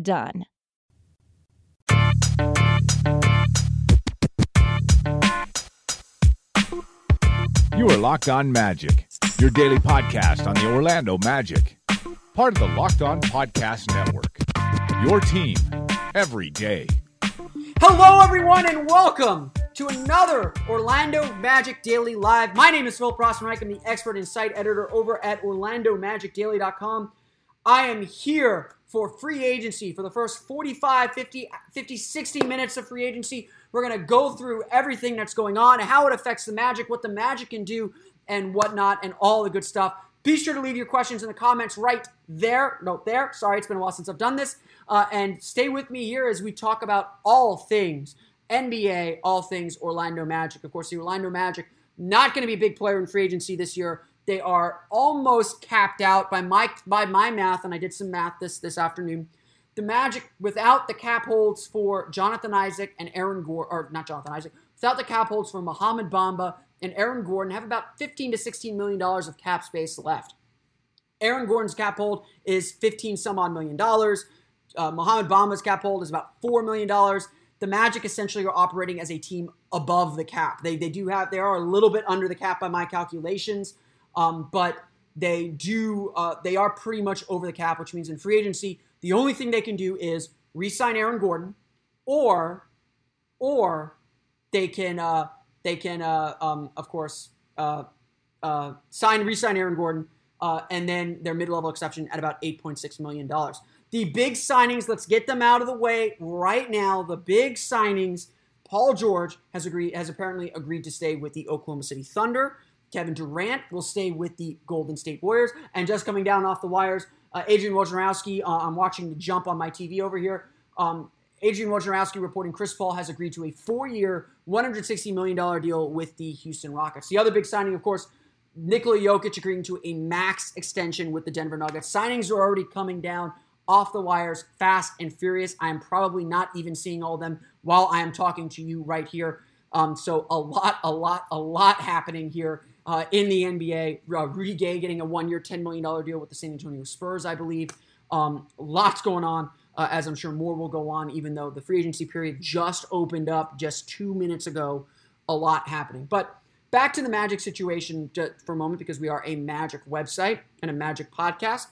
done. You are Locked On Magic, your daily podcast on the Orlando Magic, part of the Locked On Podcast Network. Your team every day. Hello, everyone, and welcome to another Orlando Magic Daily Live. My name is Phil Rossman-Reich. I'm the expert and site editor over at OrlandoMagicDaily.com. I am here for free agency for the first 45, 50, 50, 60 minutes of free agency. We're going to go through everything that's going on and how it affects the Magic, what the Magic can do, and whatnot, and all the good stuff. Be sure to leave your questions in the comments right there. Note there. Sorry, it's been a while since I've done this. Uh, and stay with me here as we talk about all things NBA, all things Orlando Magic. Of course, the Orlando Magic not going to be a big player in free agency this year. They are almost capped out by my by my math, and I did some math this this afternoon. The Magic, without the cap holds for Jonathan Isaac and Aaron Gordon, or not Jonathan Isaac, without the cap holds for Mohamed Bamba and Aaron Gordon, have about 15 to 16 million dollars of cap space left. Aaron Gordon's cap hold is 15 some odd million dollars. Uh, Mohamed Bamba's cap hold is about four million dollars. The Magic essentially are operating as a team above the cap. They they do have they are a little bit under the cap by my calculations. Um, but they do uh, they are pretty much over the cap, which means in free agency, the only thing they can do is re-sign Aaron Gordon, or or they can uh, they can uh, um, of course uh, uh, sign re-sign Aaron Gordon, uh, and then their mid-level exception at about eight point six million dollars. The big signings, let's get them out of the way right now. The big signings. Paul George has agreed has apparently agreed to stay with the Oklahoma City Thunder. Kevin Durant will stay with the Golden State Warriors. And just coming down off the wires, uh, Adrian Wojnarowski, uh, I'm watching the jump on my TV over here. Um, Adrian Wojnarowski reporting Chris Paul has agreed to a four-year, $160 million deal with the Houston Rockets. The other big signing, of course, Nikola Jokic agreeing to a max extension with the Denver Nuggets. Signings are already coming down off the wires fast and furious. I am probably not even seeing all of them while I am talking to you right here. Um, so a lot, a lot, a lot happening here uh, in the NBA. Uh, Rudy Gay getting a one-year, $10 million deal with the San Antonio Spurs, I believe. Um, lots going on, uh, as I'm sure more will go on, even though the free agency period just opened up just two minutes ago. A lot happening. But back to the Magic situation for a moment, because we are a Magic website and a Magic podcast.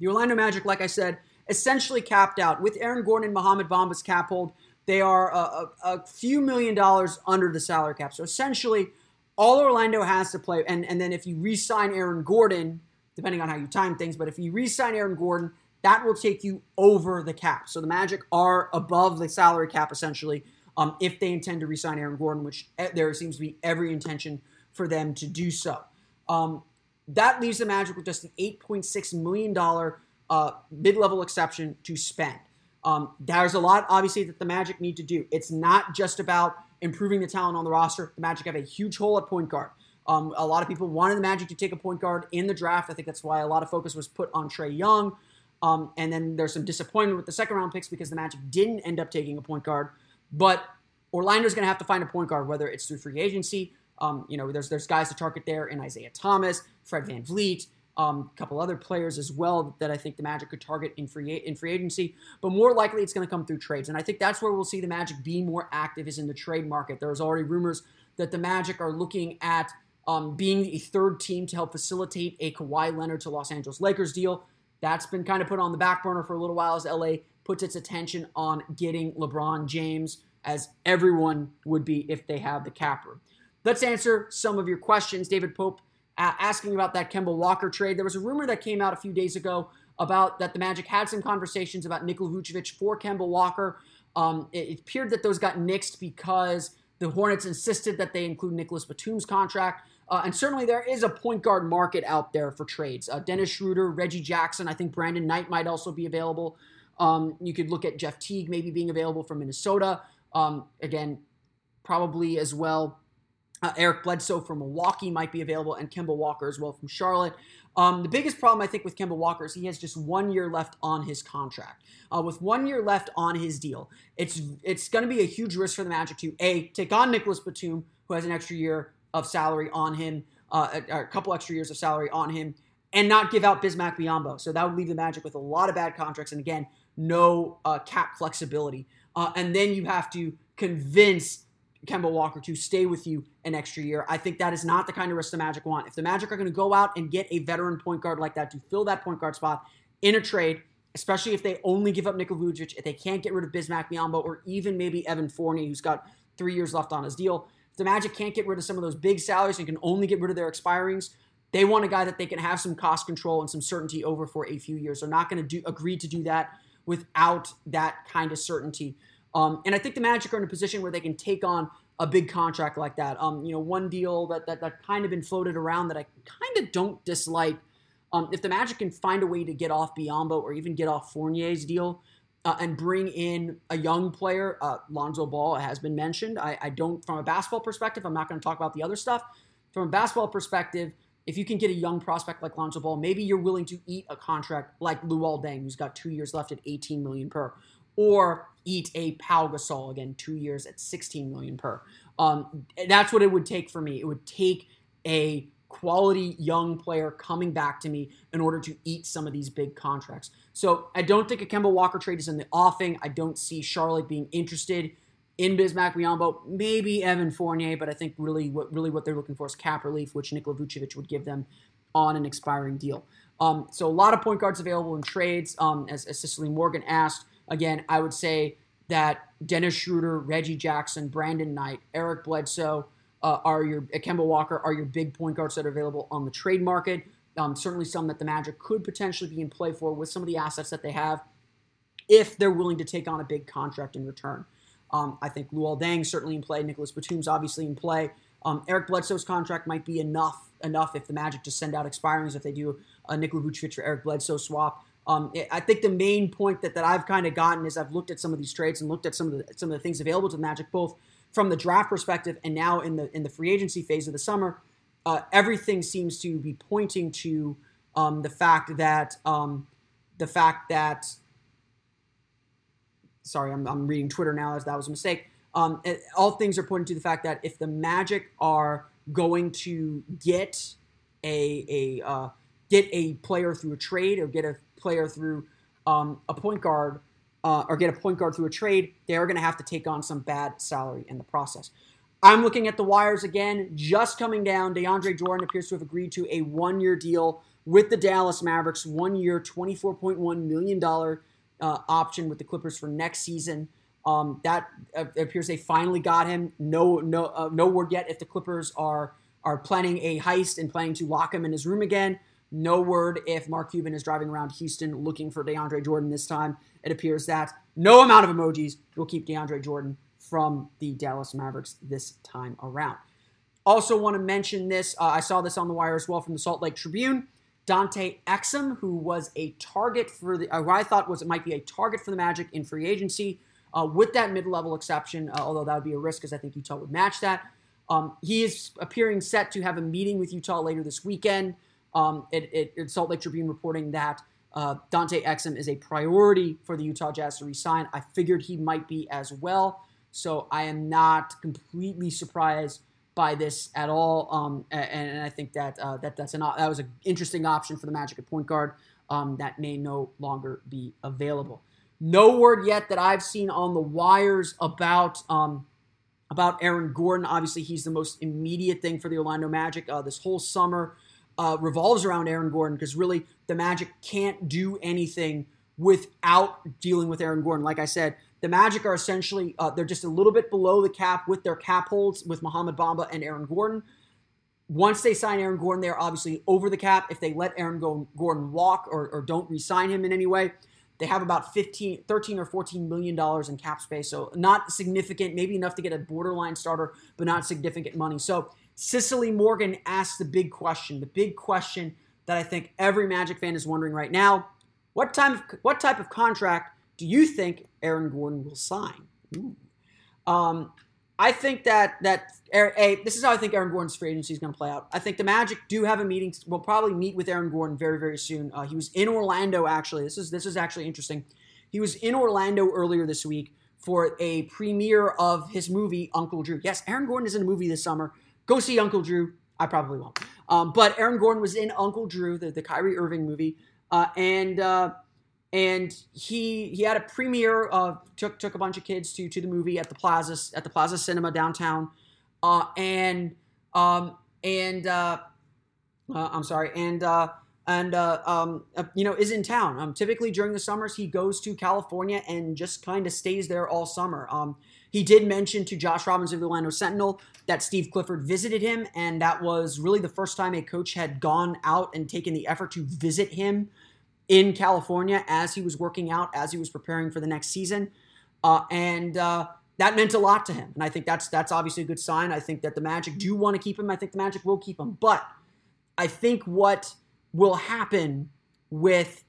The Orlando Magic, like I said, essentially capped out. With Aaron Gordon and Mohamed Bamba's cap hold, they are a, a, a few million dollars under the salary cap. So essentially, all Orlando has to play, and, and then if you re sign Aaron Gordon, depending on how you time things, but if you re sign Aaron Gordon, that will take you over the cap. So the Magic are above the salary cap essentially um, if they intend to re sign Aaron Gordon, which eh, there seems to be every intention for them to do so. Um, that leaves the Magic with just an $8.6 million uh, mid level exception to spend. Um, there's a lot, obviously, that the Magic need to do. It's not just about improving the talent on the roster. The Magic have a huge hole at point guard. Um, a lot of people wanted the Magic to take a point guard in the draft. I think that's why a lot of focus was put on Trae Young. Um, and then there's some disappointment with the second round picks because the Magic didn't end up taking a point guard. But Orlando's going to have to find a point guard, whether it's through free agency. Um, you know, there's there's guys to target there in Isaiah Thomas, Fred Van VanVleet, um, a couple other players as well that I think the Magic could target in free in free agency. But more likely, it's going to come through trades, and I think that's where we'll see the Magic be more active is in the trade market. There's already rumors that the Magic are looking at um, being a third team to help facilitate a Kawhi Leonard to Los Angeles Lakers deal. That's been kind of put on the back burner for a little while as LA puts its attention on getting LeBron James, as everyone would be if they have the cap room. Let's answer some of your questions. David Pope asking about that Kemba Walker trade. There was a rumor that came out a few days ago about that the Magic had some conversations about Nikola Vucevic for Kemba Walker. Um, it, it, appeared that those got nixed because the Hornets insisted that they include Nicolas Batum's contract. Uh, and certainly there is a point guard market out there for trades. Uh, Dennis Schroeder, Reggie Jackson, I think Brandon Knight might also be available. Um, you could look at Jeff Teague maybe being available from Minnesota. Um, again, probably as well. Uh, Eric Bledsoe from Milwaukee might be available, and Kemba Walker as well from Charlotte. Um, the biggest problem I think with Kemba Walker is he has just one year left on his contract. Uh, with one year left on his deal, it's it's going to be a huge risk for the Magic to a take on Nicolas Batum, who has an extra year of salary on him, uh, a, a, couple extra years of salary on him, and not give out Bismack Biyombo. So that would leave the Magic with a lot of bad contracts, and again, no uh, cap flexibility. Uh, and then you have to convince Kemba Walker to stay with you an extra year. I think that is not the kind of risk the Magic want. If the Magic are going to go out and get a veteran point guard like that to fill that point guard spot in a trade, especially if they only give up Nikola Vucevic, if they can't get rid of Bismack Biyombo or even maybe Evan Fournier, who's got three years left on his deal, if the Magic can't get rid of some of those big salaries and can only get rid of their expirings, they want a guy that they can have some cost control and some certainty over for a few years. They're not going to do agree to do that without that kind of certainty. Um, and I think the Magic are in a position where they can take on a big contract like that. Um, you know, one deal that that that kind of been floated around that I kind of don't dislike. Um, if the Magic can find a way to get off Biyombo or even get off Fournier's deal, uh, and bring in a young player. Uh, Lonzo Ball has been mentioned. I, I don't, from a basketball perspective, I'm not going to talk about the other stuff. From a basketball perspective, if you can get a young prospect like Lonzo Ball, maybe you're willing to eat a contract like Luol Deng, who's got two years left at 18 million per, or eat a Pau Gasol again, two years at 16 million per. Um, that's what it would take for me. It would take a quality young player coming back to me in order to eat some of these big contracts. So I don't think a Kemba Walker trade is in the offing. I don't see Charlotte being interested in Bismack Biyombo, maybe Evan Fournier, but I think really what really what they're looking for is cap relief, which Nikola Vucevic would give them on an expiring deal. Um, so a lot of point guards available in trades. Um, as, as Cicely Morgan asked, again, I would say that Dennis Schroeder, Reggie Jackson, Brandon Knight, Eric Bledsoe, uh, are your uh, Kemba Walker are your big point guards that are available on the trade market. Um, certainly, some that the Magic could potentially be in play for with some of the assets that they have, if they're willing to take on a big contract in return. Um, I think Luol Deng certainly in play. Nicolas Batum's obviously in play. Um, Eric Bledsoe's contract might be enough enough if the Magic just send out expirings if they do a Nikola Vucevic for Eric Bledsoe swap. Um, I think the main point that, that I've kind of gotten is I've looked at some of these trades and looked at some of the some of the things available to the Magic, both from the draft perspective and now in the in the free agency phase of the summer, uh, everything seems to be pointing to um, the fact that um, the fact that sorry, I'm, I'm reading Twitter now as that was a mistake. Um, it, all things are pointing to the fact that if the Magic are going to get a a uh, get a player through a trade or get a player through um, a point guard uh, or get a point guard through a trade, they're going to have to take on some bad salary in the process. I'm looking at the wires again, just coming down. DeAndre Jordan appears to have agreed to a one year deal with the Dallas Mavericks, one year, $24.1 million uh, option with the Clippers for next season. Um, that uh, appears they finally got him. No, no, uh, no word yet if the Clippers are are planning a heist and planning to lock him in his room again. No word if Mark Cuban is driving around Houston looking for DeAndre Jordan this time. It appears that no amount of emojis will keep DeAndre Jordan from the Dallas Mavericks this time around. Also, want to mention this. Uh, I saw this on the wire as well from the Salt Lake Tribune. Dante Exum, who was a target for the, uh, who I thought was it might be a target for the Magic in free agency, uh, with that mid-level exception. Uh, although that would be a risk, because I think Utah would match that. Um, he is appearing set to have a meeting with Utah later this weekend. Um, it, it, it, Salt Lake Tribune reporting that uh, Dante Exum is a priority for the Utah Jazz to resign. I figured he might be as well, so I am not completely surprised by this at all. Um, and, and, I think that uh, that that's an that was an interesting option for the Magic at point guard um, that may no longer be available. No word yet that I've seen on the wires about um, about Aaron Gordon. Obviously, he's the most immediate thing for the Orlando Magic uh, this whole summer. Uh, revolves around Aaron Gordon because really the Magic can't do anything without dealing with Aaron Gordon. Like I said, the Magic are essentially uh, they're just a little bit below the cap with their cap holds with Mohamed Bamba and Aaron Gordon. Once they sign Aaron Gordon, they're obviously over the cap. If they let Aaron Gordon walk or, or don't re-sign him in any way, they have about 15, 13 or 14 million dollars in cap space. So not significant, maybe enough to get a borderline starter, but not significant money. So Cicely Morgan asked the big question, the big question that I think every Magic fan is wondering right now. What type of, what type of contract do you think Aaron Gordon will sign? Um, I think that that a this is how I think Aaron Gordon's free agency is going to play out. I think the Magic do have a meeting. We'll probably meet with Aaron Gordon very very soon. Uh, he was in Orlando actually. This is this is actually interesting. He was in Orlando earlier this week for a premiere of his movie Uncle Drew. Yes, Aaron Gordon is in a movie this summer. Go see Uncle Drew. I probably won't. Um, but Aaron Gordon was in Uncle Drew, the, the Kyrie Irving movie, uh, and uh, and he he had a premiere. Uh, took took a bunch of kids to to the movie at the Plaza at the Plaza Cinema downtown, uh, and um, and uh, uh, I'm sorry, and uh, and um, you know is in town. Um, typically during the summers he goes to California and just kind of stays there all summer. He did mention to Josh Robbins of the Orlando Sentinel that Steve Clifford visited him, and that was really the first time a coach had gone out and taken the effort to visit him in California as he was working out, as he was preparing for the next season. Uh, and uh, that meant a lot to him. And I think that's that's obviously a good sign. I think that the Magic do want to keep him. I think the Magic will keep him. But I think what will happen with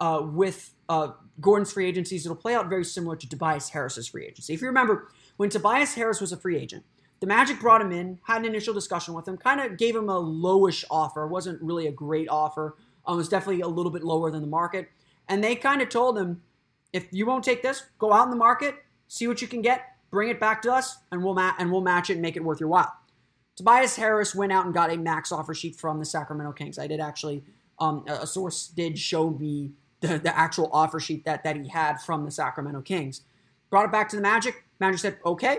uh, with uh, Gordon's free agencies, it'll play out very similar to Tobias Harris's free agency. If you remember, when Tobias Harris was a free agent, the Magic brought him in, had an initial discussion with him, kind of gave him a lowish offer. Wasn't really a great offer. Um, it was definitely a little bit lower than the market. And they kind of told him, if you won't take this, go out in the market, see what you can get, bring it back to us, and we'll ma- and we'll match it and make it worth your while. Tobias Harris went out and got a max offer sheet from the Sacramento Kings. I did actually, um, a source did show me the, the actual offer sheet that, that he had from the Sacramento Kings. Brought it back to the Magic. Magic said, okay.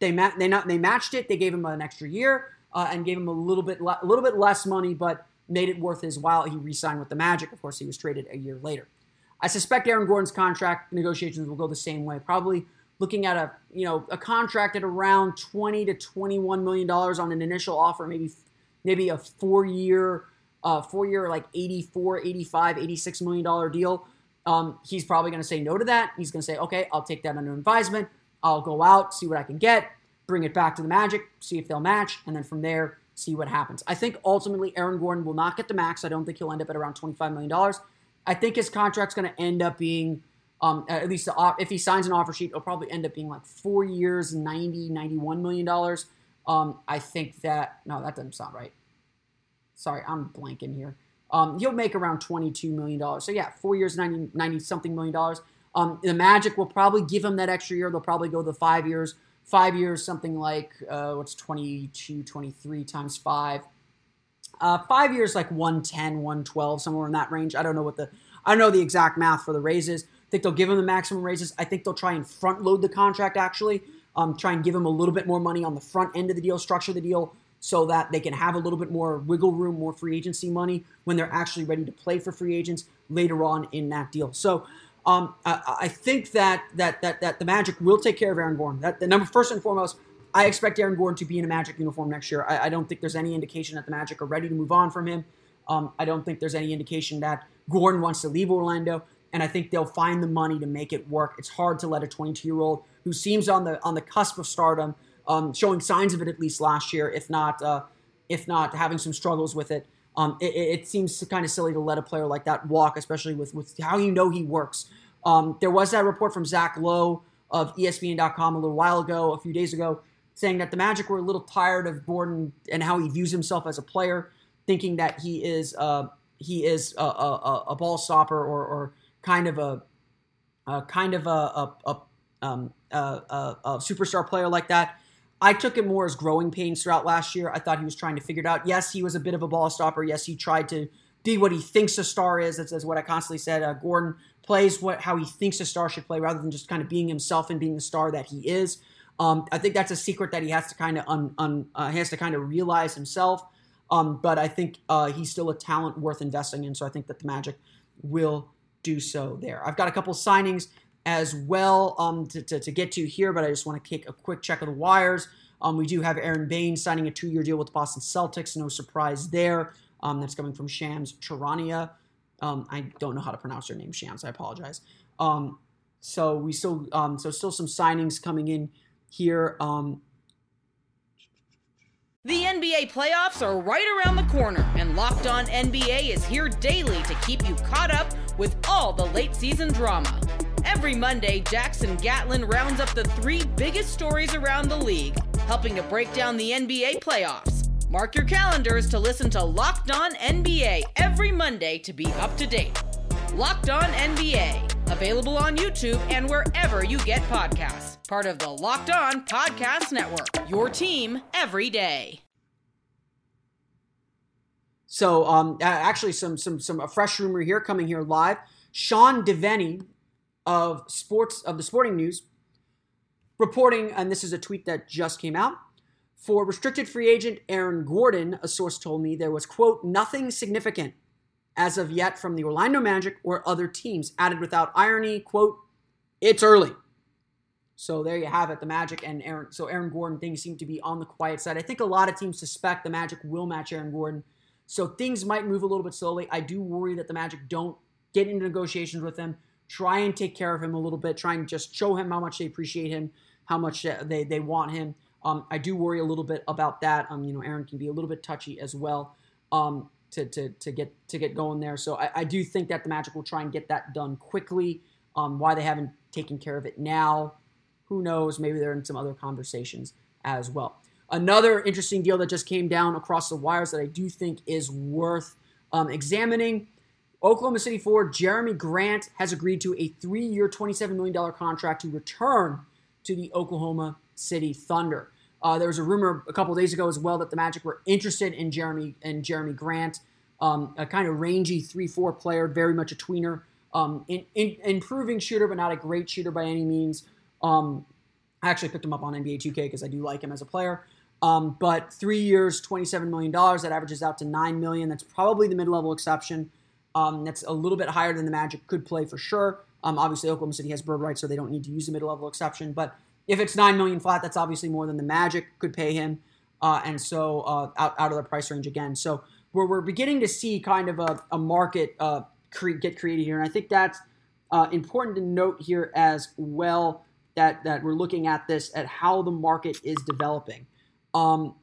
They ma- they not they matched it. They gave him an extra year uh, and gave him a little bit le- a little bit less money, but made it worth his while. He re-signed with the Magic. Of course, he was traded a year later. I suspect Aaron Gordon's contract negotiations will go the same way. Probably looking at a you know a contract at around 20 to 21 million dollars on an initial offer, maybe maybe a four year uh, four year like 84, 85, 86 million dollar deal. Um, he's probably going to say no to that. He's going to say, okay, I'll take that under advisement. I'll go out, see what I can get, bring it back to the Magic, see if they'll match, and then from there, see what happens. I think ultimately Aaron Gordon will not get the max. I don't think he'll end up at around $25 million. I think his contract's going to end up being, um, at least the, if he signs an offer sheet, it'll probably end up being like four years, $90, 91 million dollars. Um, I think that no, that doesn't sound right. Sorry, I'm blanking here. Um, he'll make around $22 million. So, yeah, four years, 90, 90 something million dollars. Um, the Magic will probably give him that extra year. They'll probably go the five years. Five years, something like, uh, what's 22, 23 times five? Uh, five years, like 110, 112, somewhere in that range. I don't know what the, I don't know the exact math for the raises. I think they'll give him the maximum raises. I think they'll try and front load the contract, actually. Um, try and give him a little bit more money on the front end of the deal, structure the deal so that they can have a little bit more wiggle room, more free agency money when they're actually ready to play for free agents later on in that deal. So um, I, I, think that, that that that the Magic will take care of Aaron Gordon. That the number first and foremost, I expect Aaron Gordon to be in a Magic uniform next year. I, I don't think there's any indication that the Magic are ready to move on from him. Um, I don't think there's any indication that Gordon wants to leave Orlando, and I think they'll find the money to make it work. It's hard to let a 22 year old who seems on the on the cusp of stardom um, showing signs of it at least last year, if not uh, if not having some struggles with it. Um, it, it, seems kind of silly to let a player like that walk, especially with with how you know he works. Um, there was that report from Zach Lowe of ESPN.com a little while ago, a few days ago, saying that the Magic were a little tired of Gordon and how he views himself as a player, thinking that he is uh, he is a, a, a ball stopper or, or kind of a, a kind of a, a, um, a, a superstar player like that. I took it more as growing pains throughout last year. I thought he was trying to figure it out. Yes, he was a bit of a ball stopper. Yes, he tried to be what he thinks a star is. That's, that's what I constantly said. Uh, Gordon plays what how he thinks a star should play rather than just kind of being himself and being the star that he is. Um, I think that's a secret that he has to kind of un, un uh, has to kind of realize himself. Um, but I think uh, he's still a talent worth investing in. So I think that the Magic will do so there. I've got a couple signings as well um, to, to, to, get to here, but I just want to take a quick check of the wires. Um, we do have Aron Baynes signing a two year deal with the Boston Celtics. No surprise there. Um, that's coming from Shams Charania. Um, I don't know how to pronounce your name, Shams. I apologize. Um, so we still so still some signings coming in here. The NBA playoffs are right around the corner, and Locked On NBA is here daily to keep you caught up with all the late season drama. Every Monday, Jackson Gatlin rounds up the three biggest stories around the league, helping to break down the NBA playoffs. Mark your calendars to listen to Locked On NBA every Monday to be up to date. Locked On NBA, available on YouTube and wherever you get podcasts part of the Locked On Podcast Network. Your team every day. So, um, actually, some some some a fresh rumor here coming here live. Sean Deveney of sports of the Sporting News reporting, and this is a tweet that just came out. For restricted free agent Aaron Gordon, a source told me there was quote nothing significant as of yet from the Orlando Magic or other teams. Added without irony, quote, it's early. So there you have it. The Magic and Aaron. So Aaron Gordon things seem to be on the quiet side. I think a lot of teams suspect the Magic will match Aaron Gordon. So things might move a little bit slowly. I do worry that the Magic don't get into negotiations with him. Try and take care of him a little bit. Try and just show him how much they appreciate him, how much they they want him. Um, I do worry a little bit about that. Um, you know, Aaron can be a little bit touchy as well. Um, to, to, to get to get going there. So I, I do think that the Magic will try and get that done quickly. Um, why they haven't taken care of it now, who knows? Maybe they're in some other conversations as well. Another interesting deal that just came down across the wires that I do think is worth um, examining. Oklahoma City forward Jerami Grant has agreed to a three year, $27 million contract to return to the Oklahoma City Thunder. Uh, there was a rumor a couple days ago as well that the Magic were interested in Jerami and Jerami Grant, um, a kind of rangy three-four player, very much a tweener, um, in, in, improving shooter, but not a great shooter by any means. Um, I actually picked him up on NBA 2K because I do like him as a player. Um, but three years, $27 million, that averages out to 9 million. That's probably the mid level exception. Um, that's a little bit higher than the Magic could play for sure. Um, obviously, Oklahoma City has bird rights, so they don't need to use the mid level exception. But if it's 9 million flat, that's obviously more than the Magic could pay him. Uh, and so uh, out, out of the price range again. So we're, we're beginning to see kind of a, a market uh, cre- get created here. And I think that's uh, important to note here as well that that we're looking at this at how the market is developing. Um,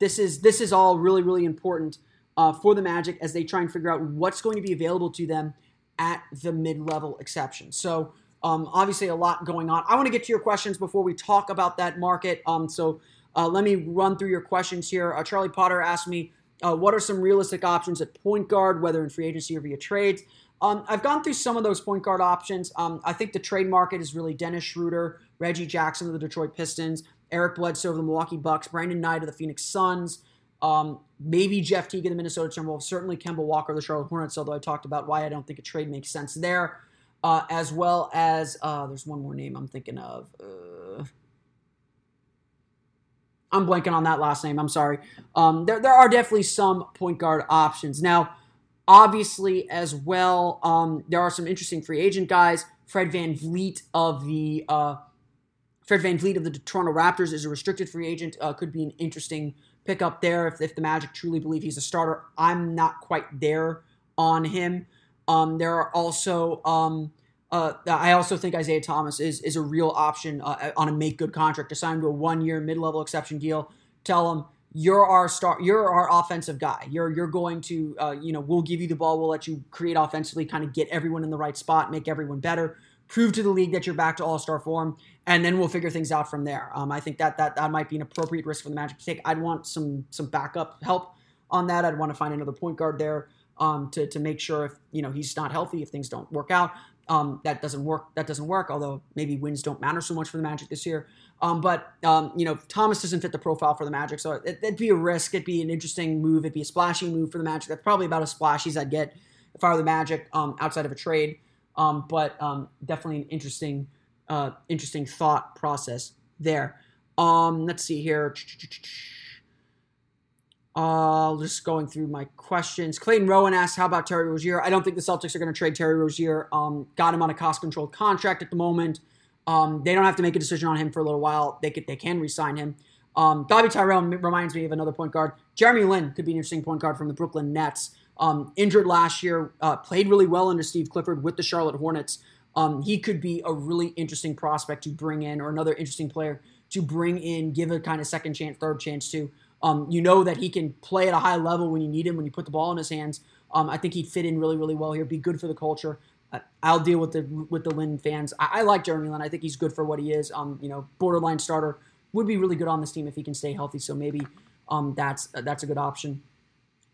this is this is all really really important uh, for the Magic as they try and figure out what's going to be available to them at the mid-level exception. So um, obviously a lot going on. I want to get to your questions before we talk about that market. Um, so uh, let me run through your questions here. Uh, Charlie Potter asked me, uh, what are some realistic options at point guard, whether in free agency or via trades? Um, I've gone through some of those point guard options. Um, I think the trade market is really Dennis Schroeder, Reggie Jackson of the Detroit Pistons, Eric Bledsoe of the Milwaukee Bucks, Brandon Knight of the Phoenix Suns, um, maybe Jeff Teague of the Minnesota Timberwolves, certainly Kemba Walker the Charlotte Hornets, although I talked about why I don't think a trade makes sense there, uh, as well as uh, there's one more name I'm thinking of. Uh, I'm blanking on that last name. I'm sorry. Um, there, there are definitely some point guard options. Now, Obviously, as well, um, there are some interesting free agent guys. Fred Van VanVleet of the uh, Fred VanVleet of the Toronto Raptors is a restricted free agent. Uh, could be an interesting pickup there if, if the Magic truly believe he's a starter. I'm not quite there on him. Um, there are also um, uh, I also think Isaiah Thomas is is a real option uh, on a make good contract to sign to a one year mid level exception deal. Tell him you're our star you're our offensive guy you're you're going to uh, you know we'll give you the ball we'll let you create offensively kind of get everyone in the right spot make everyone better prove to the league that you're back to all-star form and then we'll figure things out from there. Um, I think that that that might be an appropriate risk for the Magic to take. I'd want some some backup help on that. I'd want to find another point guard there um, to to make sure if you know he's not healthy, if things don't work out, um, that doesn't work. That doesn't work. Although maybe wins don't matter so much for the Magic this year. Um, but um, you know Thomas doesn't fit the profile for the Magic, so it, would be a risk. It'd be an interesting move. It'd be a splashy move for the Magic. That's probably about as splashy as I'd get if I were the Magic um, outside of a trade. Um, but definitely an interesting uh, interesting thought process there. Um, let's see here. Uh, just going through my questions. Clayton Rowan asks, "How about Terry Rozier?" I don't think the Celtics are going to trade Terry Rozier. Um, got him on a cost-controlled contract at the moment. Um, they don't have to make a decision on him for a little while. They could, they can re-sign him. Um, Bobby Tyrell reminds me of another point guard. Jeremy Lin could be an interesting point guard from the Brooklyn Nets. Um, injured last year, uh, played really well under Steve Clifford with the Charlotte Hornets. Um, he could be a really interesting prospect to bring in, or another interesting player to bring in, give a kind of second chance, third chance to. Um, you know that he can play at a high level when you need him, when you put the ball in his hands. Um, I think he'd fit in really, really well here. Be good for the culture. Uh, I'll deal with the with the Lin fans. I, I, like Jeremy Lin. I think he's good for what he is. Um, you know, borderline starter would be really good on this team if he can stay healthy. So maybe um, that's uh, that's a good option.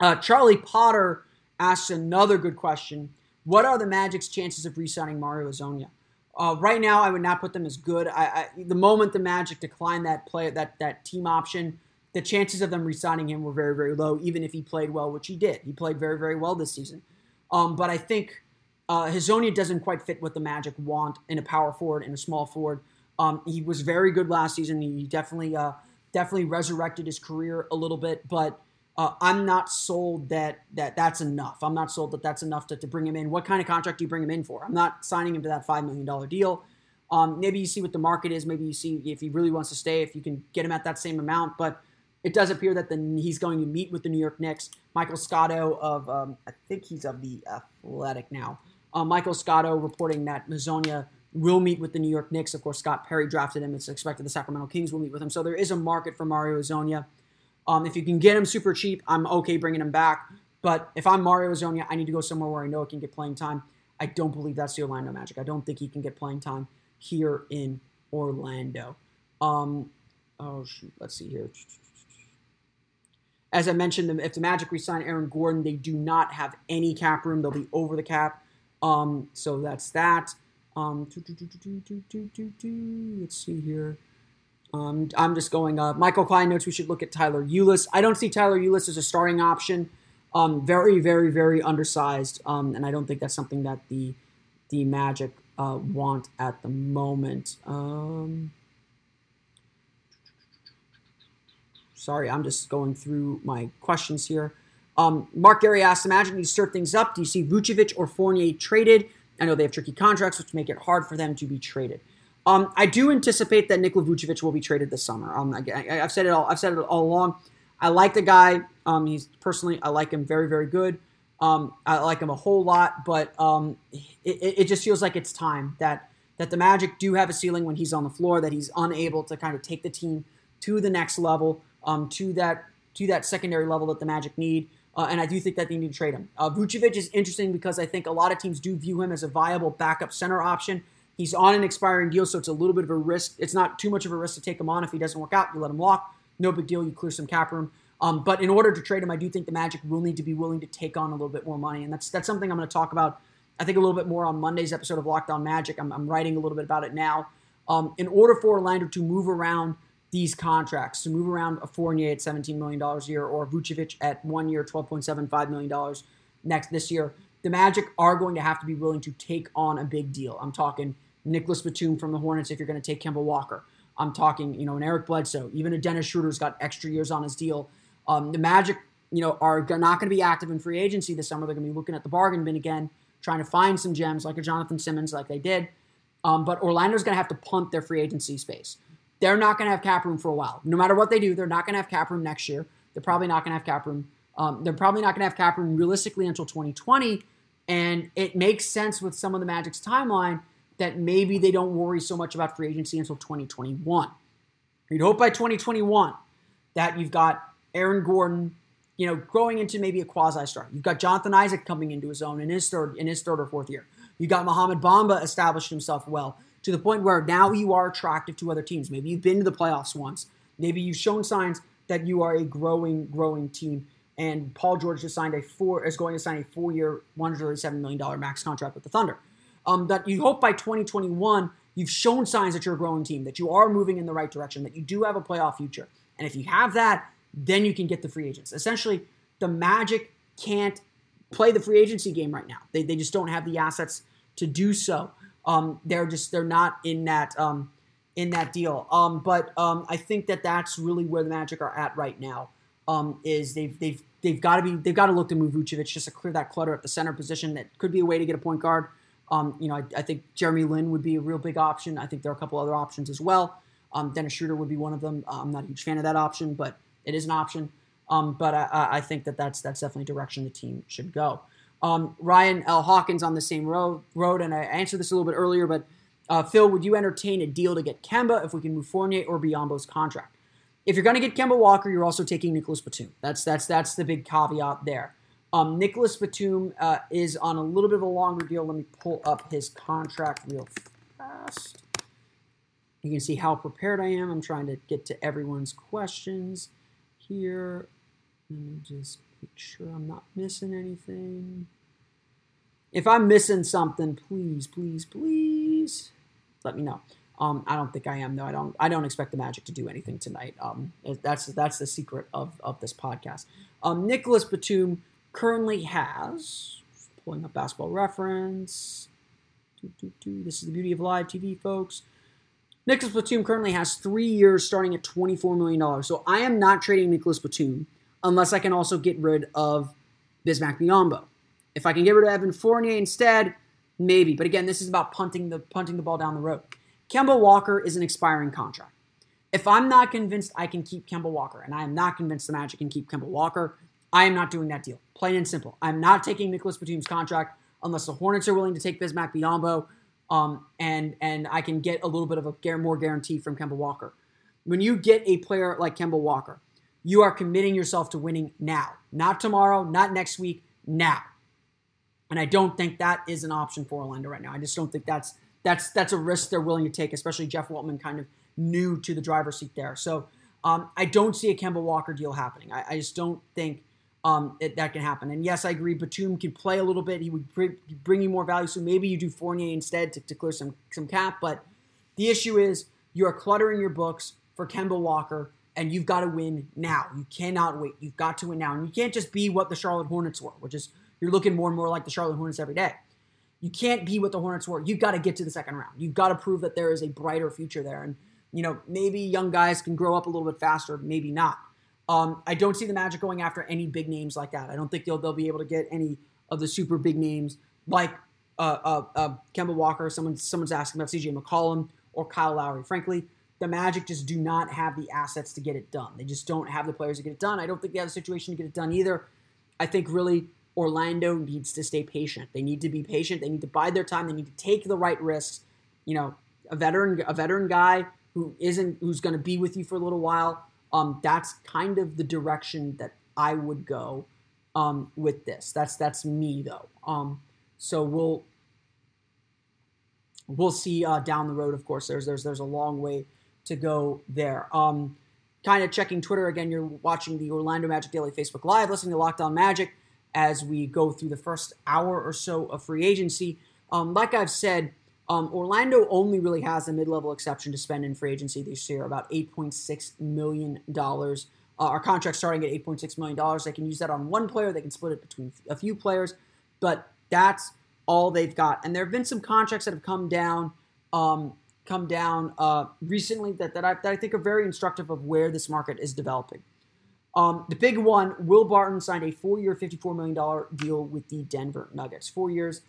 Uh, Charlie Potter asks another good question. What are the Magic's chances of re-signing Mario Hezonja? Uh, right now, I would not put them as good. I, I, the moment the Magic declined that play, that that team option, the chances of them re-signing him were very, very low. Even if he played well, which he did, he played very, very well this season. Um, but I think uh, Hezonja doesn't quite fit what the Magic want in a power forward and a small forward. Um, he was very good last season. He definitely, uh, definitely resurrected his career a little bit, but uh, I'm not sold that that that's enough. I'm not sold that that's enough to, to bring him in. What kind of contract do you bring him in for? I'm not signing him to that five million dollar deal. Um, maybe you see what the market is. Maybe you see if he really wants to stay, if you can get him at that same amount. But it does appear that the, he's going to meet with the New York Knicks. Michael Scotto of um, I think he's of the Athletic now. Uh, Michael Scotto reporting that Hezonja will meet with the New York Knicks. Of course, Scott Perry drafted him. It's expected the Sacramento Kings will meet with him. So there is a market for Mario Hezonja. Um, if you can get him super cheap, I'm okay bringing him back. But if I'm Mario Hezonja, I need to go somewhere where I know I can get playing time. I don't believe that's the Orlando Magic. I don't think he can get playing time here in Orlando. Um, oh shoot, let's see here. As I mentioned, if the Magic resign Aaron Gordon, they do not have any cap room. They'll be over the cap. Um, so that's that. Um, let's see here. Um, I'm just going. Uh, Michael Klein notes we should look at Tyler Ulis. I don't see Tyler Ulis as a starting option. Um, very, very, very undersized, um, and I don't think that's something that the the Magic uh, want at the moment. Um, sorry, I'm just going through my questions here. Um, Mark Gary asked, the Magic need to stir things up. Do you see Vucevic or Fournier traded? I know they have tricky contracts, which make it hard for them to be traded. Um, I do anticipate that Nikola Vucevic will be traded this summer. Um, I, have said it all. I've said it all along. I like the guy. Um, he's personally, I like him very, very good. Um, I like him a whole lot, but um, it, it, just feels like it's time that that the Magic do have a ceiling when he's on the floor. That he's unable to kind of take the team to the next level, um, to that to that secondary level that the Magic need. Uh, and I do think that they need to trade him. Uh, Vucevic is interesting because I think a lot of teams do view him as a viable backup center option. He's on an expiring deal, so it's a little bit of a risk. It's not too much of a risk to take him on. If he doesn't work out, you let him walk. No big deal. You clear some cap room. Um, but in order to trade him, I do think the Magic will need to be willing to take on a little bit more money, and that's that's something I'm going to talk about. I think a little bit more on Monday's episode of Locked On Magic. I'm, I'm writing a little bit about it now. Um, in order for Orlando to move around these contracts, to move around a Fournier at $17 million a year or Vucevic at one year, $12.75 million next this year, the Magic are going to have to be willing to take on a big deal. I'm talking Nicolas Batum from the Hornets if you're going to take Kemba Walker. I'm talking, you know, an Eric Bledsoe, even a Dennis Schroeder's got extra years on his deal. Um, the Magic, you know, are not going to be active in free agency this summer. They're going to be looking at the bargain bin again, trying to find some gems like a Jonathan Simmons, like they did. Um, but Orlando's going to have to punt their free agency space. They're not going to have cap room for a while. No matter what they do, they're not going to have cap room next year. They're probably not going to have cap room. Um, they're probably not going to have cap room realistically until 2020. And it makes sense with some of the Magic's timeline that maybe they don't worry so much about free agency until 2021. You'd hope by 2021 that you've got Aaron Gordon, you know, growing into maybe a quasi star. You've got Jonathan Isaac coming into his own in his third in his third or fourth year. You got Mohamed Bamba established himself well. to the point where now you are attractive to other teams. Maybe you've been to the playoffs once. Maybe you've shown signs that you are a growing, growing team. And Paul George just signed a four is going to sign a four-year, one hundred thirty-seven million dollar max contract with the Thunder. Um, that you hope by 2021 you've shown signs that you're a growing team, that you are moving in the right direction, that you do have a playoff future. And if you have that, then you can get the free agents. Essentially, the Magic can't play the free agency game right now. They, they just don't have the assets to do so. Um, they're just they're not in that um, in that deal. Um, but um, I think that that's really where the Magic are at right now. Um, is they've they've they've got to be they've got to look to move Vucevic just to clear that clutter at the center position. That could be a way to get a point guard. Um, you know, I, I, think Jeremy Lin would be a real big option. I think there are a couple other options as well. Um, Dennis Schroeder would be one of them. Uh, I'm not a huge fan of that option, but it is an option. Um, but I, I, think that that's that's definitely direction the team should go. Um, Ryan L. Hawkins on the same road, road, and I answered this a little bit earlier, but uh, Phil, would you entertain a deal to get Kemba if we can move Fournier or Biyombo's contract? If you're going to get Kemba Walker, you're also taking Nicolas Batum. That's that's that's the big caveat there. Um, Nicolas Batum uh, is on a little bit of a longer deal. Let me pull up his contract real fast. You can see how prepared I am. I'm trying to get to everyone's questions here. Let me just make sure I'm not missing anything. If I'm missing something, please, please, please let me know. Um, I don't think I am though. I don't. I don't expect the Magic to do anything tonight. Um, that's that's the secret of, of this podcast. Um, Nicolas Batum currently has pulling up Basketball Reference. This is the beauty of live TV, folks. Nicolas Batum currently has three years, starting at twenty-four million dollars. So I am not trading Nicolas Batum unless I can also get rid of Bismack Biyombo. If I can get rid of Evan Fournier instead, maybe. But again, this is about punting the punting the ball down the road. Kemba Walker is an expiring contract. If I'm not convinced I can keep Kemba Walker, and I am not convinced the Magic can keep Kemba Walker, I am not doing that deal. Plain and simple. I'm not taking Nicolas Batum's contract unless the Hornets are willing to take Bismack Biyombo, um, and and I can get a little bit of a more guarantee from Kemba Walker. When you get a player like Kemba Walker, you are committing yourself to winning now, not tomorrow, not next week, now. And I don't think that is an option for Orlando right now. I just don't think that's that's that's a risk they're willing to take, especially Jeff Weltman, kind of new to the driver's seat there. So um, I don't see a Kemba Walker deal happening. I, I just don't think um, it, that can happen. And yes, I agree. Batum can play a little bit. He would bring, you more value. So maybe you do Fournier instead to, to clear some some cap. But the issue is you are cluttering your books for Kemba Walker and you've got to win now. You cannot wait. You've got to win now. And you can't just be what the Charlotte Hornets were, which is you're looking more and more like the Charlotte Hornets every day. You can't be what the Hornets were. You've got to get to the second round. You've got to prove that there is a brighter future there. And, you know, maybe young guys can grow up a little bit faster, maybe not. Um, I don't see the Magic going after any big names like that. I don't think they'll, they'll be able to get any of the super big names like uh, uh, uh, Kemba Walker. Someone, someone's asking about CJ McCollum or Kyle Lowry. Frankly, the Magic just do not have the assets to get it done. They just don't have the players to get it done. I don't think they have a situation to get it done either. I think really Orlando needs to stay patient. They need to be patient. They need to bide their time. They need to take the right risks. You know, a veteran, a veteran guy who isn't who's going to be with you for a little while. Um, that's kind of the direction that I would go um, with this. That's that's me though. Um, so we'll we'll see uh, down the road. Of course, there's there's there's a long way to go there. Um, kind of checking Twitter again. You're watching the Orlando Magic Daily Facebook Live, listening to Locked On Magic as we go through the first hour or so of free agency. Um, like I've said, um, Orlando only really has a mid-level exception to spend in free agency this year, about $8.6 million. Uh, our contract starting at $8.6 million. They can use that on one player. They can split it between a few players, but that's all they've got. And there have been some contracts that have come down um, come down uh, recently that, that I, that, I, think are very instructive of where this market is developing. Um, the big one, Will Barton signed a four-year, $54 million deal with the Denver Nuggets. Four years,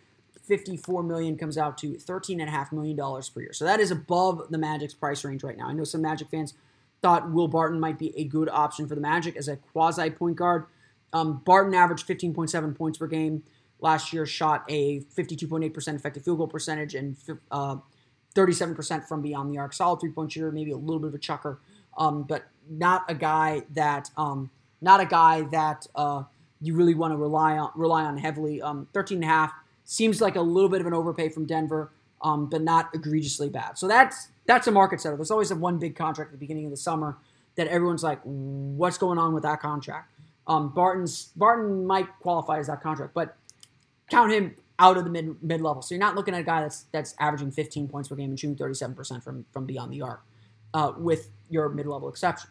54 million comes out to $13.5 million per year. So that is above the Magic's price range right now. I know some Magic fans thought Will Barton might be a good option for the Magic as a quasi point guard. Um, Barton averaged 15.7 points per game last year, shot a 52.8% effective field goal percentage and uh, 37% from beyond the arc. Solid three point shooter, maybe a little bit of a chucker, um, but not a guy that um, not a guy that uh, you really want to rely on rely on heavily. Um, 13 and a half seems like a little bit of an overpay from Denver. um, but not egregiously bad. So that's that's a market setter. There's always a one big contract at the beginning of the summer that everyone's like, what's going on with that contract? Um, Barton's Barton might qualify as that contract, but count him out of the mid mid level. So you're not looking at a guy that's that's averaging 15 points per game and shooting 37% from from beyond the arc, uh, with your mid level exception.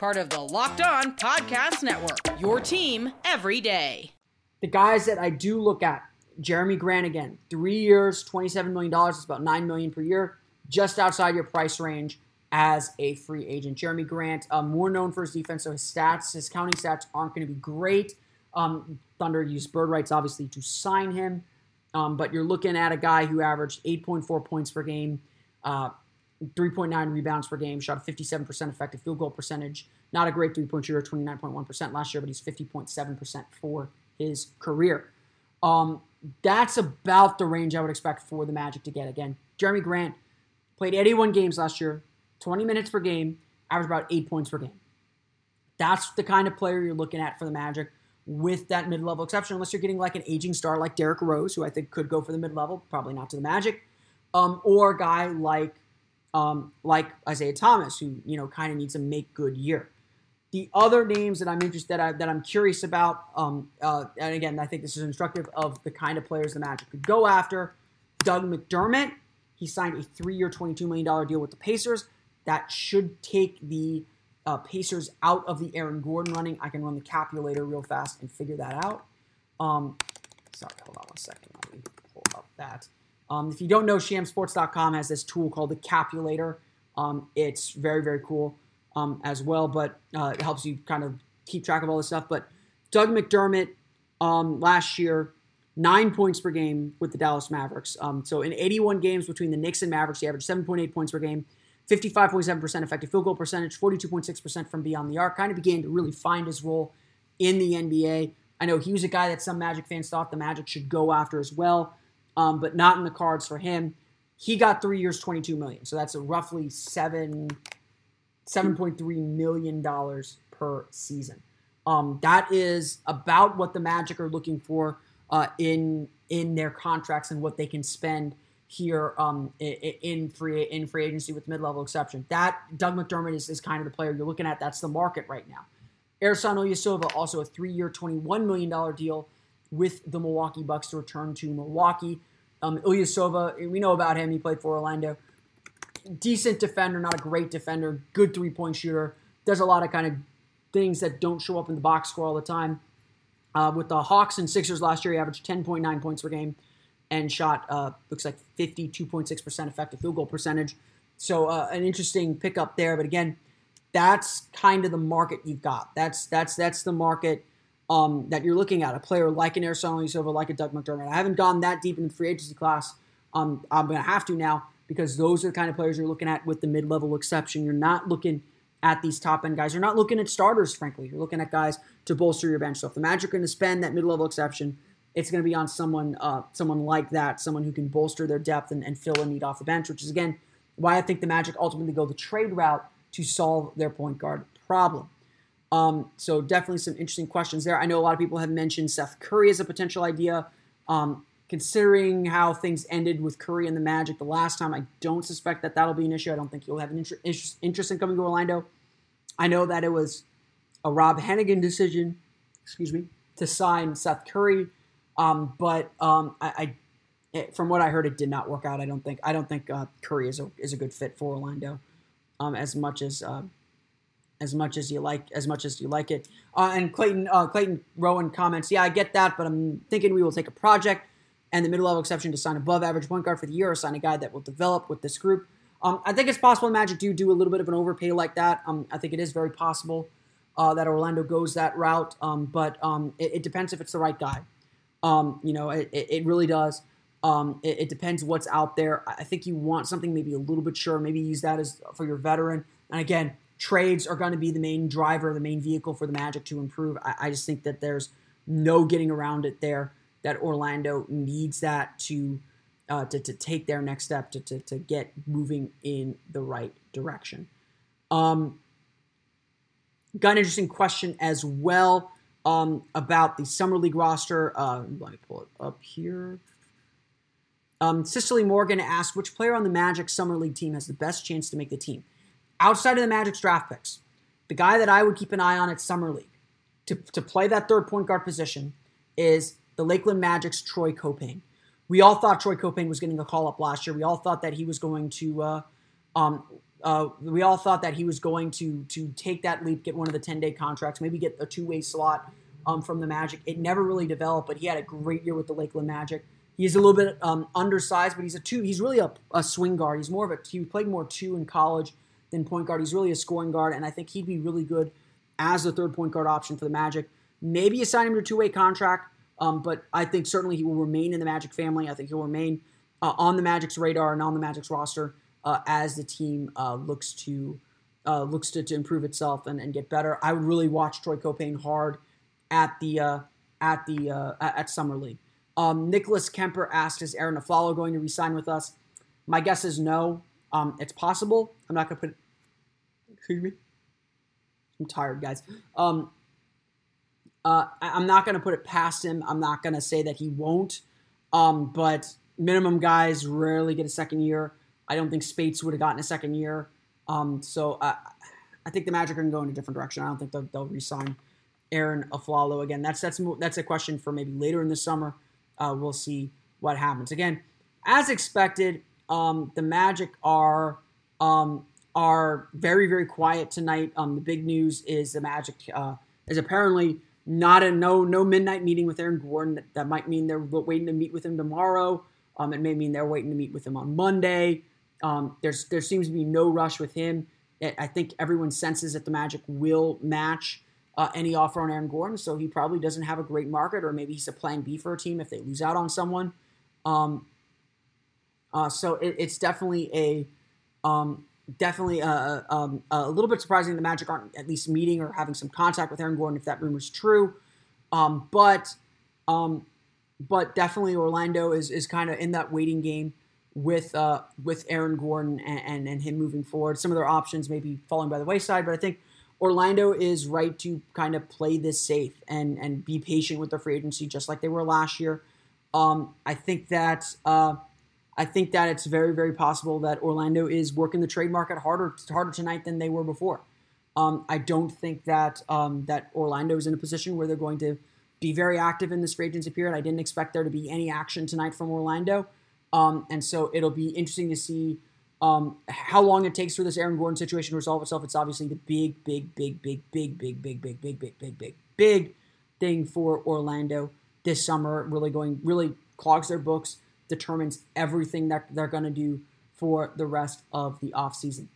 Part of the Locked On Podcast Network. Your team every day. The guys that I do look at, Jerami Grant again, three years, $27 million. It's about 9 million per year, just outside your price range as a free agent. Jerami Grant, um, more known for his defense, so his stats, his counting stats aren't going to be great. Um, Thunder used bird rights, obviously, to sign him. Um, but you're looking at a guy who averaged 8.4 points per game, uh, 3.9 rebounds per game, shot a 57% effective field goal percentage. Not a great three point shooter, 29.1% last year, but he's 50.7% for his career. Um, that's about the range I would expect for the Magic to get. Again, Jerami Grant played 81 games last year, 20 minutes per game, averaged about eight points per game. That's the kind of player you're looking at for the Magic with that mid level exception, unless you're getting like an aging star like Derrick Rose, who I think could go for the mid level, probably not to the Magic, um, or a guy like um, like Isaiah Thomas, who you know kind of needs a make good year. The other names that I'm interested that, I, that I'm curious about, um, uh, and again, I think this is instructive of the kind of players the Magic could go after. Doug McDermott, he signed a three-year, $22 million deal with the Pacers. That should take the uh, Pacers out of the Aaron Gordon running. I can run the calculator real fast and figure that out. Um, sorry, hold on one second. Let me pull up that. Um, if you don't know, shamsports.com has this tool called the Capulator. Um, it's very, very cool um, as well, but uh, it helps you kind of keep track of all this stuff. But Doug McDermott um, last year, nine points per game with the Dallas Mavericks. Um, so in 81 games between the Knicks and Mavericks, he averaged 7.8 points per game, 55.7% effective field goal percentage, 42.6% from beyond the arc. Kind of began to really find his role in the NBA. I know he was a guy that some Magic fans thought the Magic should go after as well um, but not in the cards for him. He got three years, twenty-two million, so that's a roughly seven, seven point three million dollars per season. Um, that is about what the Magic are looking for uh, in in their contracts and what they can spend here um, in free in free agency with mid-level exception. That Doug McDermott is, is kind of the player you're looking at. That's the market right now. Ersan Ilyasova, also a three-year, $21 million deal with the Milwaukee Bucks to return to Milwaukee. Um, Ilyasova, we know about him. He played for Orlando. Decent defender, not a great defender. Good three point shooter. Does a lot of kind of things that don't show up in the box score all the time. Uh, with the Hawks and Sixers last year, he averaged 10.9 points per game and shot, uh, looks like 52.6% effective field goal percentage. So uh, an interesting pickup there. But again, that's kind of the market you've got. That's that's that's the market um, that you're looking at. A player like an Ersan Ilyasova, like a Doug McDermott. I haven't gone that deep in the free agency class. Um, I'm going to have to now because those are the kind of players you're looking at with the mid level exception. You're not looking at these top end guys. You're not looking at starters, frankly. You're looking at guys to bolster your bench. So if the Magic are going to spend that mid level exception, it's going to be on someone, uh, someone like that, someone who can bolster their depth and, and fill a need off the bench, which is again why I think the Magic ultimately go the trade route to solve their point guard problem. Um, so definitely some interesting questions there. I know a lot of people have mentioned Seth Curry as a potential idea. Um, considering how things ended with Curry and the Magic the last time, I don't suspect that that'll be an issue. I don't think you'll have an inter- interest in coming to Orlando. I know that it was a Rob Hennigan decision, excuse me, to sign Seth Curry, um, but um, I, I it, from what I heard, it did not work out. I don't think I don't think uh, Curry is a is a good fit for Orlando, um, as much as uh, as much as you like as much as you like it. Uh, and Clayton uh, Clayton Rowan comments, yeah, I get that, but I'm thinking we will take a project and the middle level exception to sign above average point guard for the year or sign a guy that will develop with this group. Um, I think it's possible Magic do do a little bit of an overpay like that. Um, I think it is very possible uh, that Orlando goes that route, um, but um, it, it, depends if it's the right guy. Um, you know, it, it, really does. Um, it, it, depends what's out there. I think you want something maybe a little bit sure. Maybe use that as for your veteran and again, trades are going to be the main driver, the main vehicle for the Magic to improve. I, I just think that there's no getting around it there. That Orlando needs that to uh, to, to take their next step to, to, to get moving in the right direction. Um, got an interesting question as well um, about the Summer League roster. Uh, let me pull it up here. Um, Cicely Morgan asked which player on the Magic Summer League team has the best chance to make the team? Outside of the Magic's draft picks, the guy that I would keep an eye on at Summer League to, to play that third point guard position is the Lakeland Magic's Troy Caupain. We all thought Troy Caupain was getting a call up last year. We all thought that he was going to, uh, um, uh, we all thought that he was going to to take that leap, get one of the ten day contracts, maybe get a two way slot um, from the Magic. It never really developed, but he had a great year with the Lakeland Magic. He's a little bit um, undersized, but he's a two. He's really a, a swing guard. He's more of a. He played more two in college than point guard. He's really a scoring guard, and I think he'd be really good as a third point guard option for the Magic. Maybe you sign him to a two way contract, um, but I think certainly he will remain in the Magic family. I think he'll remain uh, on the Magic's radar and on the Magic's roster uh, as the team uh, looks to uh, looks to, to improve itself and, and get better. I would really watch Troy Caupain hard at the uh, at the uh, at Summer League. Um, Nicholas Kemper asked, "Is Arron Afflalo going to resign with us?" My guess is no. Um, it's possible. I'm not to put. Excuse me. I'm tired, guys. Um, uh, I, am not to put it past him. I'm not to say that he won't. Um, but minimum guys rarely get a second year. I don't think Spates would have gotten a second year. Um, so I, I think the Magic are going to go in a different direction. I don't think they'll, they'll re-sign Arron Afflalo again. That's that's that's a question for maybe later in the summer. Uh, we'll see what happens. Again, as expected, um, the Magic are um, are very very quiet tonight. Um, the big news is the Magic uh, is apparently not a no no midnight meeting with Aaron Gordon. That, that might mean they're waiting to meet with him tomorrow. Um, it may mean they're waiting to meet with him on Monday. Um, there's there seems to be no rush with him. I think everyone senses that the Magic will match uh, any offer on Aaron Gordon, so he probably doesn't have a great market, or maybe he's a plan B for a team if they lose out on someone. Um, uh, so it, it's definitely a um, definitely a, a, um, a, little bit surprising the Magic aren't at least meeting or having some contact with Aaron Gordon if that rumor is true. Um, but um, but definitely Orlando is is kind of in that waiting game with uh, with Aaron Gordon and, and, and him moving forward. Some of their options may be falling by the wayside, but I think Orlando is right to kind of play this safe and and be patient with their free agency, just like they were last year. Um, I think that uh, I think that it's very very possible that Orlando is working the trade market harder harder tonight than they were before. Um, I don't think that um, that Orlando is in a position where they're going to be very active in this free agency period. I didn't expect there to be any action tonight from Orlando. Um, and so it'll be interesting to see um, how long it takes for this Aaron Gordon situation to resolve itself. It's obviously the big, big, big, big, big, big, big, big, big, big, big, big, big thing for Orlando this summer. Really going, really clogs their books, determines everything that they're going to do for the rest of the offseason.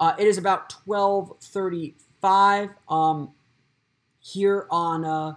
Uh, it is about 1235 um, here on uh,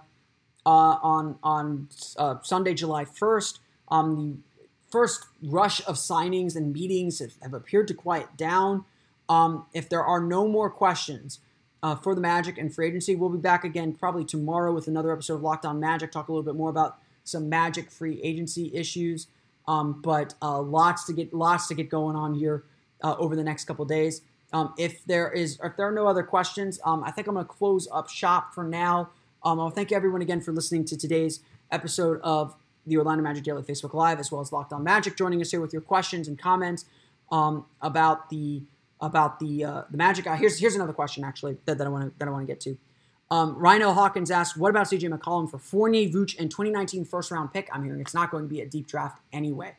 uh, on on uh, Sunday, July 1st. Um, the first rush of signings and meetings have, have appeared to quiet down. Um, if there are no more questions uh, for the Magic and free agency, we'll be back again probably tomorrow with another episode of Locked On Magic. Talk a little bit more about some Magic free agency issues. Um, but uh, lots to get lots to get going on here uh, over the next couple days. Um, if there is, if there are no other questions, um, I think I'm going to close up shop for now. Um, I'll thank everyone again for listening to today's episode of the Orlando Magic Daily Facebook Live, as well as Locked On Magic, joining us here with your questions and comments um, about the about the uh, the Magic. Uh, here's here's another question actually that, that I want to that I want to get to. Um, Rhino Hawkins asked, "What about CJ McCollum for Fournier, Vooch, and 2019 first round pick?" I'm hearing it's not going to be a deep draft anyway.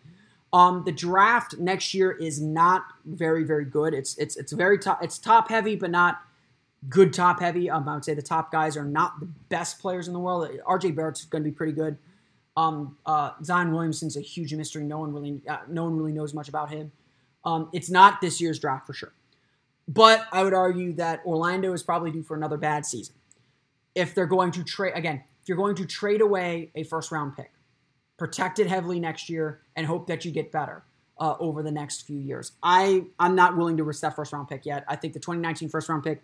Um, the draft next year is not very very good. It's it's it's very top. It's top heavy, but not good top heavy. Um, I would say the top guys are not the best players in the world. RJ Barrett's going to be pretty good. Um, uh, Zion Williamson's a huge mystery. No one really, uh, no one really knows much about him. Um, it's not this year's draft for sure. But I would argue that Orlando is probably due for another bad season. If they're going to trade again, if you're going to trade away a first round pick, protect it heavily next year, and hope that you get better. uh, over the next few years. I I'm not willing to risk that first round pick yet. I think the 2019 first round pick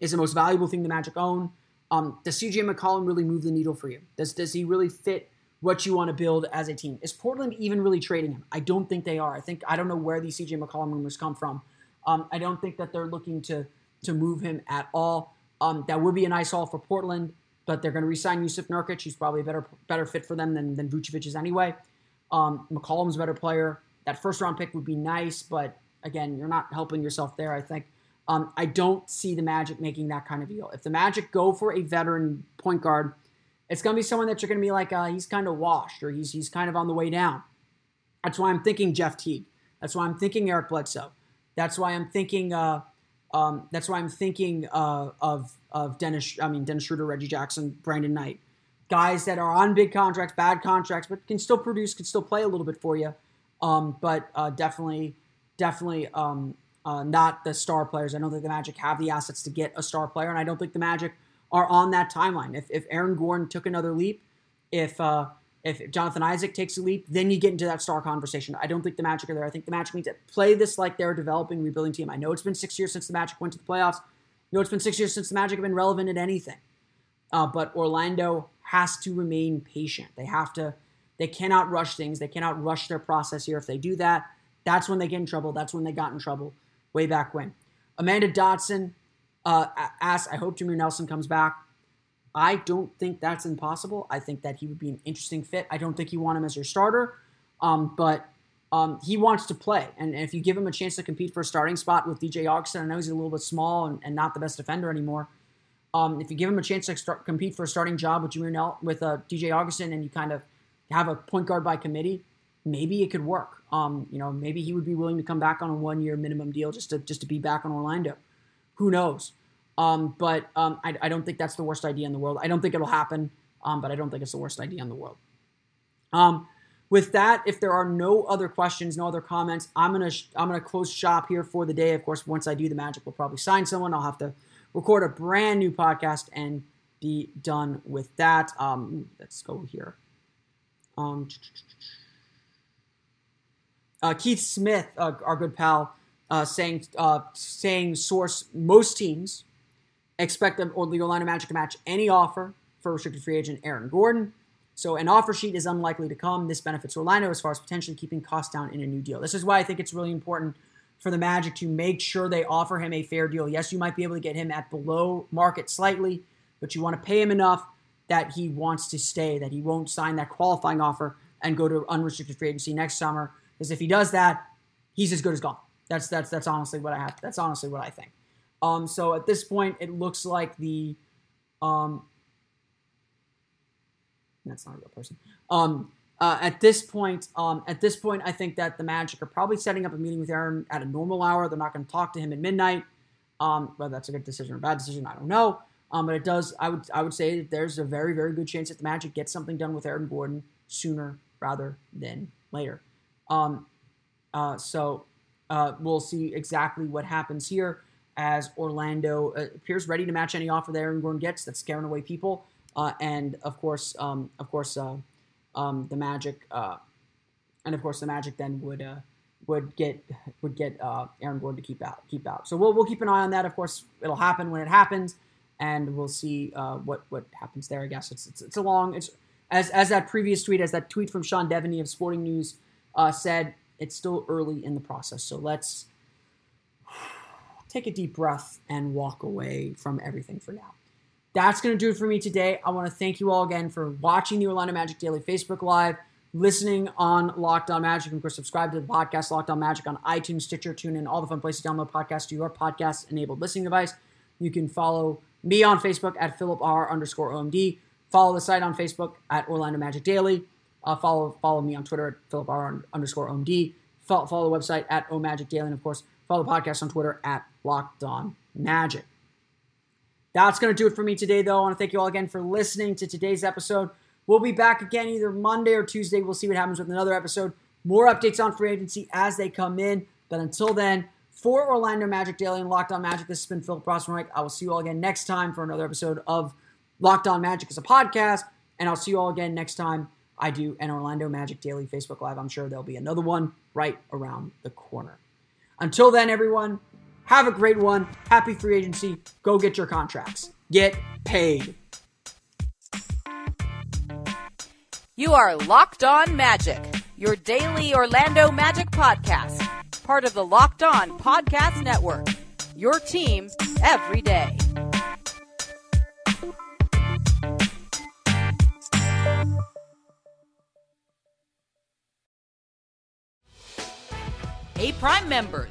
is the most valuable thing the Magic own. Um, does CJ McCollum really move the needle for you? Does does he really fit what you want to build as a team? Is Portland even really trading him? I don't think they are. I think I don't know where these CJ McCollum rumors come from. Um, I don't think that they're looking to to move him at all. Um, that would be a nice haul for Portland, but they're going to resign Jusuf Nurkic. He's probably a better better fit for them than than Vucevic is anyway. Um, McCollum's a better player. That first round pick would be nice, but again, you're not helping yourself there. I think. Um, I don't see the Magic making that kind of deal. If the Magic go for a veteran point guard, it's going to be someone that you're going to be like, uh, he's kind of washed or he's he's kind of on the way down. That's why I'm thinking Jeff Teague. That's why I'm thinking Eric Bledsoe. That's why I'm thinking. Uh, um, that's why I'm thinking uh, of of Dennis. I mean Dennis Schroeder, Reggie Jackson, Brandon Knight, guys that are on big contracts, bad contracts, but can still produce, can still play a little bit for you. Um, but uh, definitely, definitely um, uh, not the star players. I don't think the Magic have the assets to get a star player, and I don't think the Magic are on that timeline. If, if Aaron Gordon took another leap, if uh, if Jonathan Isaac takes a leap, then you get into that star conversation. I don't think the Magic are there. I think the Magic need to play this like they're a developing, rebuilding team. I know it's been six years since the Magic went to the playoffs. You know it's been six years since the Magic have been relevant at anything. Uh, but Orlando has to remain patient. They have to. They cannot rush things. They cannot rush their process here. If they do that, that's when they get in trouble. That's when they got in trouble way back when. Amanda Dotson uh, asked, I hope Jameer Nelson comes back. I don't think that's impossible. I think that he would be an interesting fit. I don't think you want him as your starter, um, but um, he wants to play. And if you give him a chance to compete for a starting spot with DJ Augustin, I know he's a little bit small and, and not the best defender anymore. Um, if you give him a chance to start, compete for a starting job with Jameer Nell, with uh, DJ Augustin and you kind of have a point guard by committee, maybe it could work. Um, you know, maybe he would be willing to come back on a one year minimum deal just to just to be back in Orlando. Who knows? Um, but um, I, I, don't think that's the worst idea in the world. I don't think it'll happen, um, but I don't think it's the worst idea in the world. Um, with that, if there are no other questions, no other comments, I'm gonna sh- I'm gonna close shop here for the day. Of course, once I do the magic, we'll probably sign someone. I'll have to record a brand new podcast and be done with that. Um, let's go here. Um, uh, Keith Smith, uh, our good pal, uh, saying uh, saying source most teams expect the Orlando Magic to match any offer for restricted free agent Aaron Gordon. So an offer sheet is unlikely to come. This benefits Orlando as far as potentially keeping costs down in a new deal. This is why I think it's really important for the Magic to make sure they offer him a fair deal. Yes, you might be able to get him at below market slightly, but you want to pay him enough that he wants to stay, that he won't sign that qualifying offer and go to unrestricted free agency next summer because if he does that, he's as good as gone. That's that's that's honestly what I have. That's honestly what I think. Um, so at this point, it looks like the um, that's not a real person. Um, uh, at this point, um, at this point, I think that the Magic are probably setting up a meeting with Aaron at a normal hour. They're not going to talk to him at midnight. Um, whether that's a good decision or a bad decision, I don't know. Um, but it does. I would I would say that there's a very very good chance that the Magic get something done with Aaron Gordon sooner rather than later. Um, uh, so uh, we'll see exactly what happens here as Orlando uh, appears ready to match any offer that Aaron Gordon gets. That's scaring away people, uh, and of course, um, of course, uh, um, the Magic, uh, and of course, the Magic then would would get would get Aaron Gordon to keep out keep out. So we'll we'll keep an eye on that. Of course, it'll happen when it happens, and we'll see what what happens there. I guess it's it's, it's a long it's as as that previous tweet as that tweet from Sean Deveney of Sporting News said it's still early in the process. So let's take a deep breath and walk away from everything for now. That's going to do it for me today. I want to thank you all again for watching the Orlando Magic Daily Facebook Live, listening on Locked On Magic, and of course, subscribe to the podcast Locked On Magic on iTunes, Stitcher, TuneIn, all the fun places to download podcasts to your podcast enabled listening device. You can follow me on Facebook at Philip R underscore OMD. Follow the site on Facebook at Orlando Magic Daily. Uh, follow follow me on Twitter at Philip R underscore OMD. Follow, follow the website at O Magic Daily, and of course, follow the podcast on Twitter at Locked On Magic. That's going to do it for me today, though. I want to thank you all again for listening to today's episode. We'll be back again either Monday or Tuesday. We'll see what happens with another episode. More updates on free agency as they come in. But until then, for Orlando Magic Daily and Locked On Magic, this has been Philip Rossman. I will see you all again next time for another episode of Locked On Magic as a podcast. And I'll see you all again next time I do an Orlando Magic Daily Facebook Live. I'm sure there'll be another one right around the corner. Until then, everyone, have a great one. Happy free agency. Go get your contracts. Get paid. You are Locked On Magic, your daily Orlando Magic podcast, part of the Locked On Podcast Network. Your team every day. Hey, Prime members,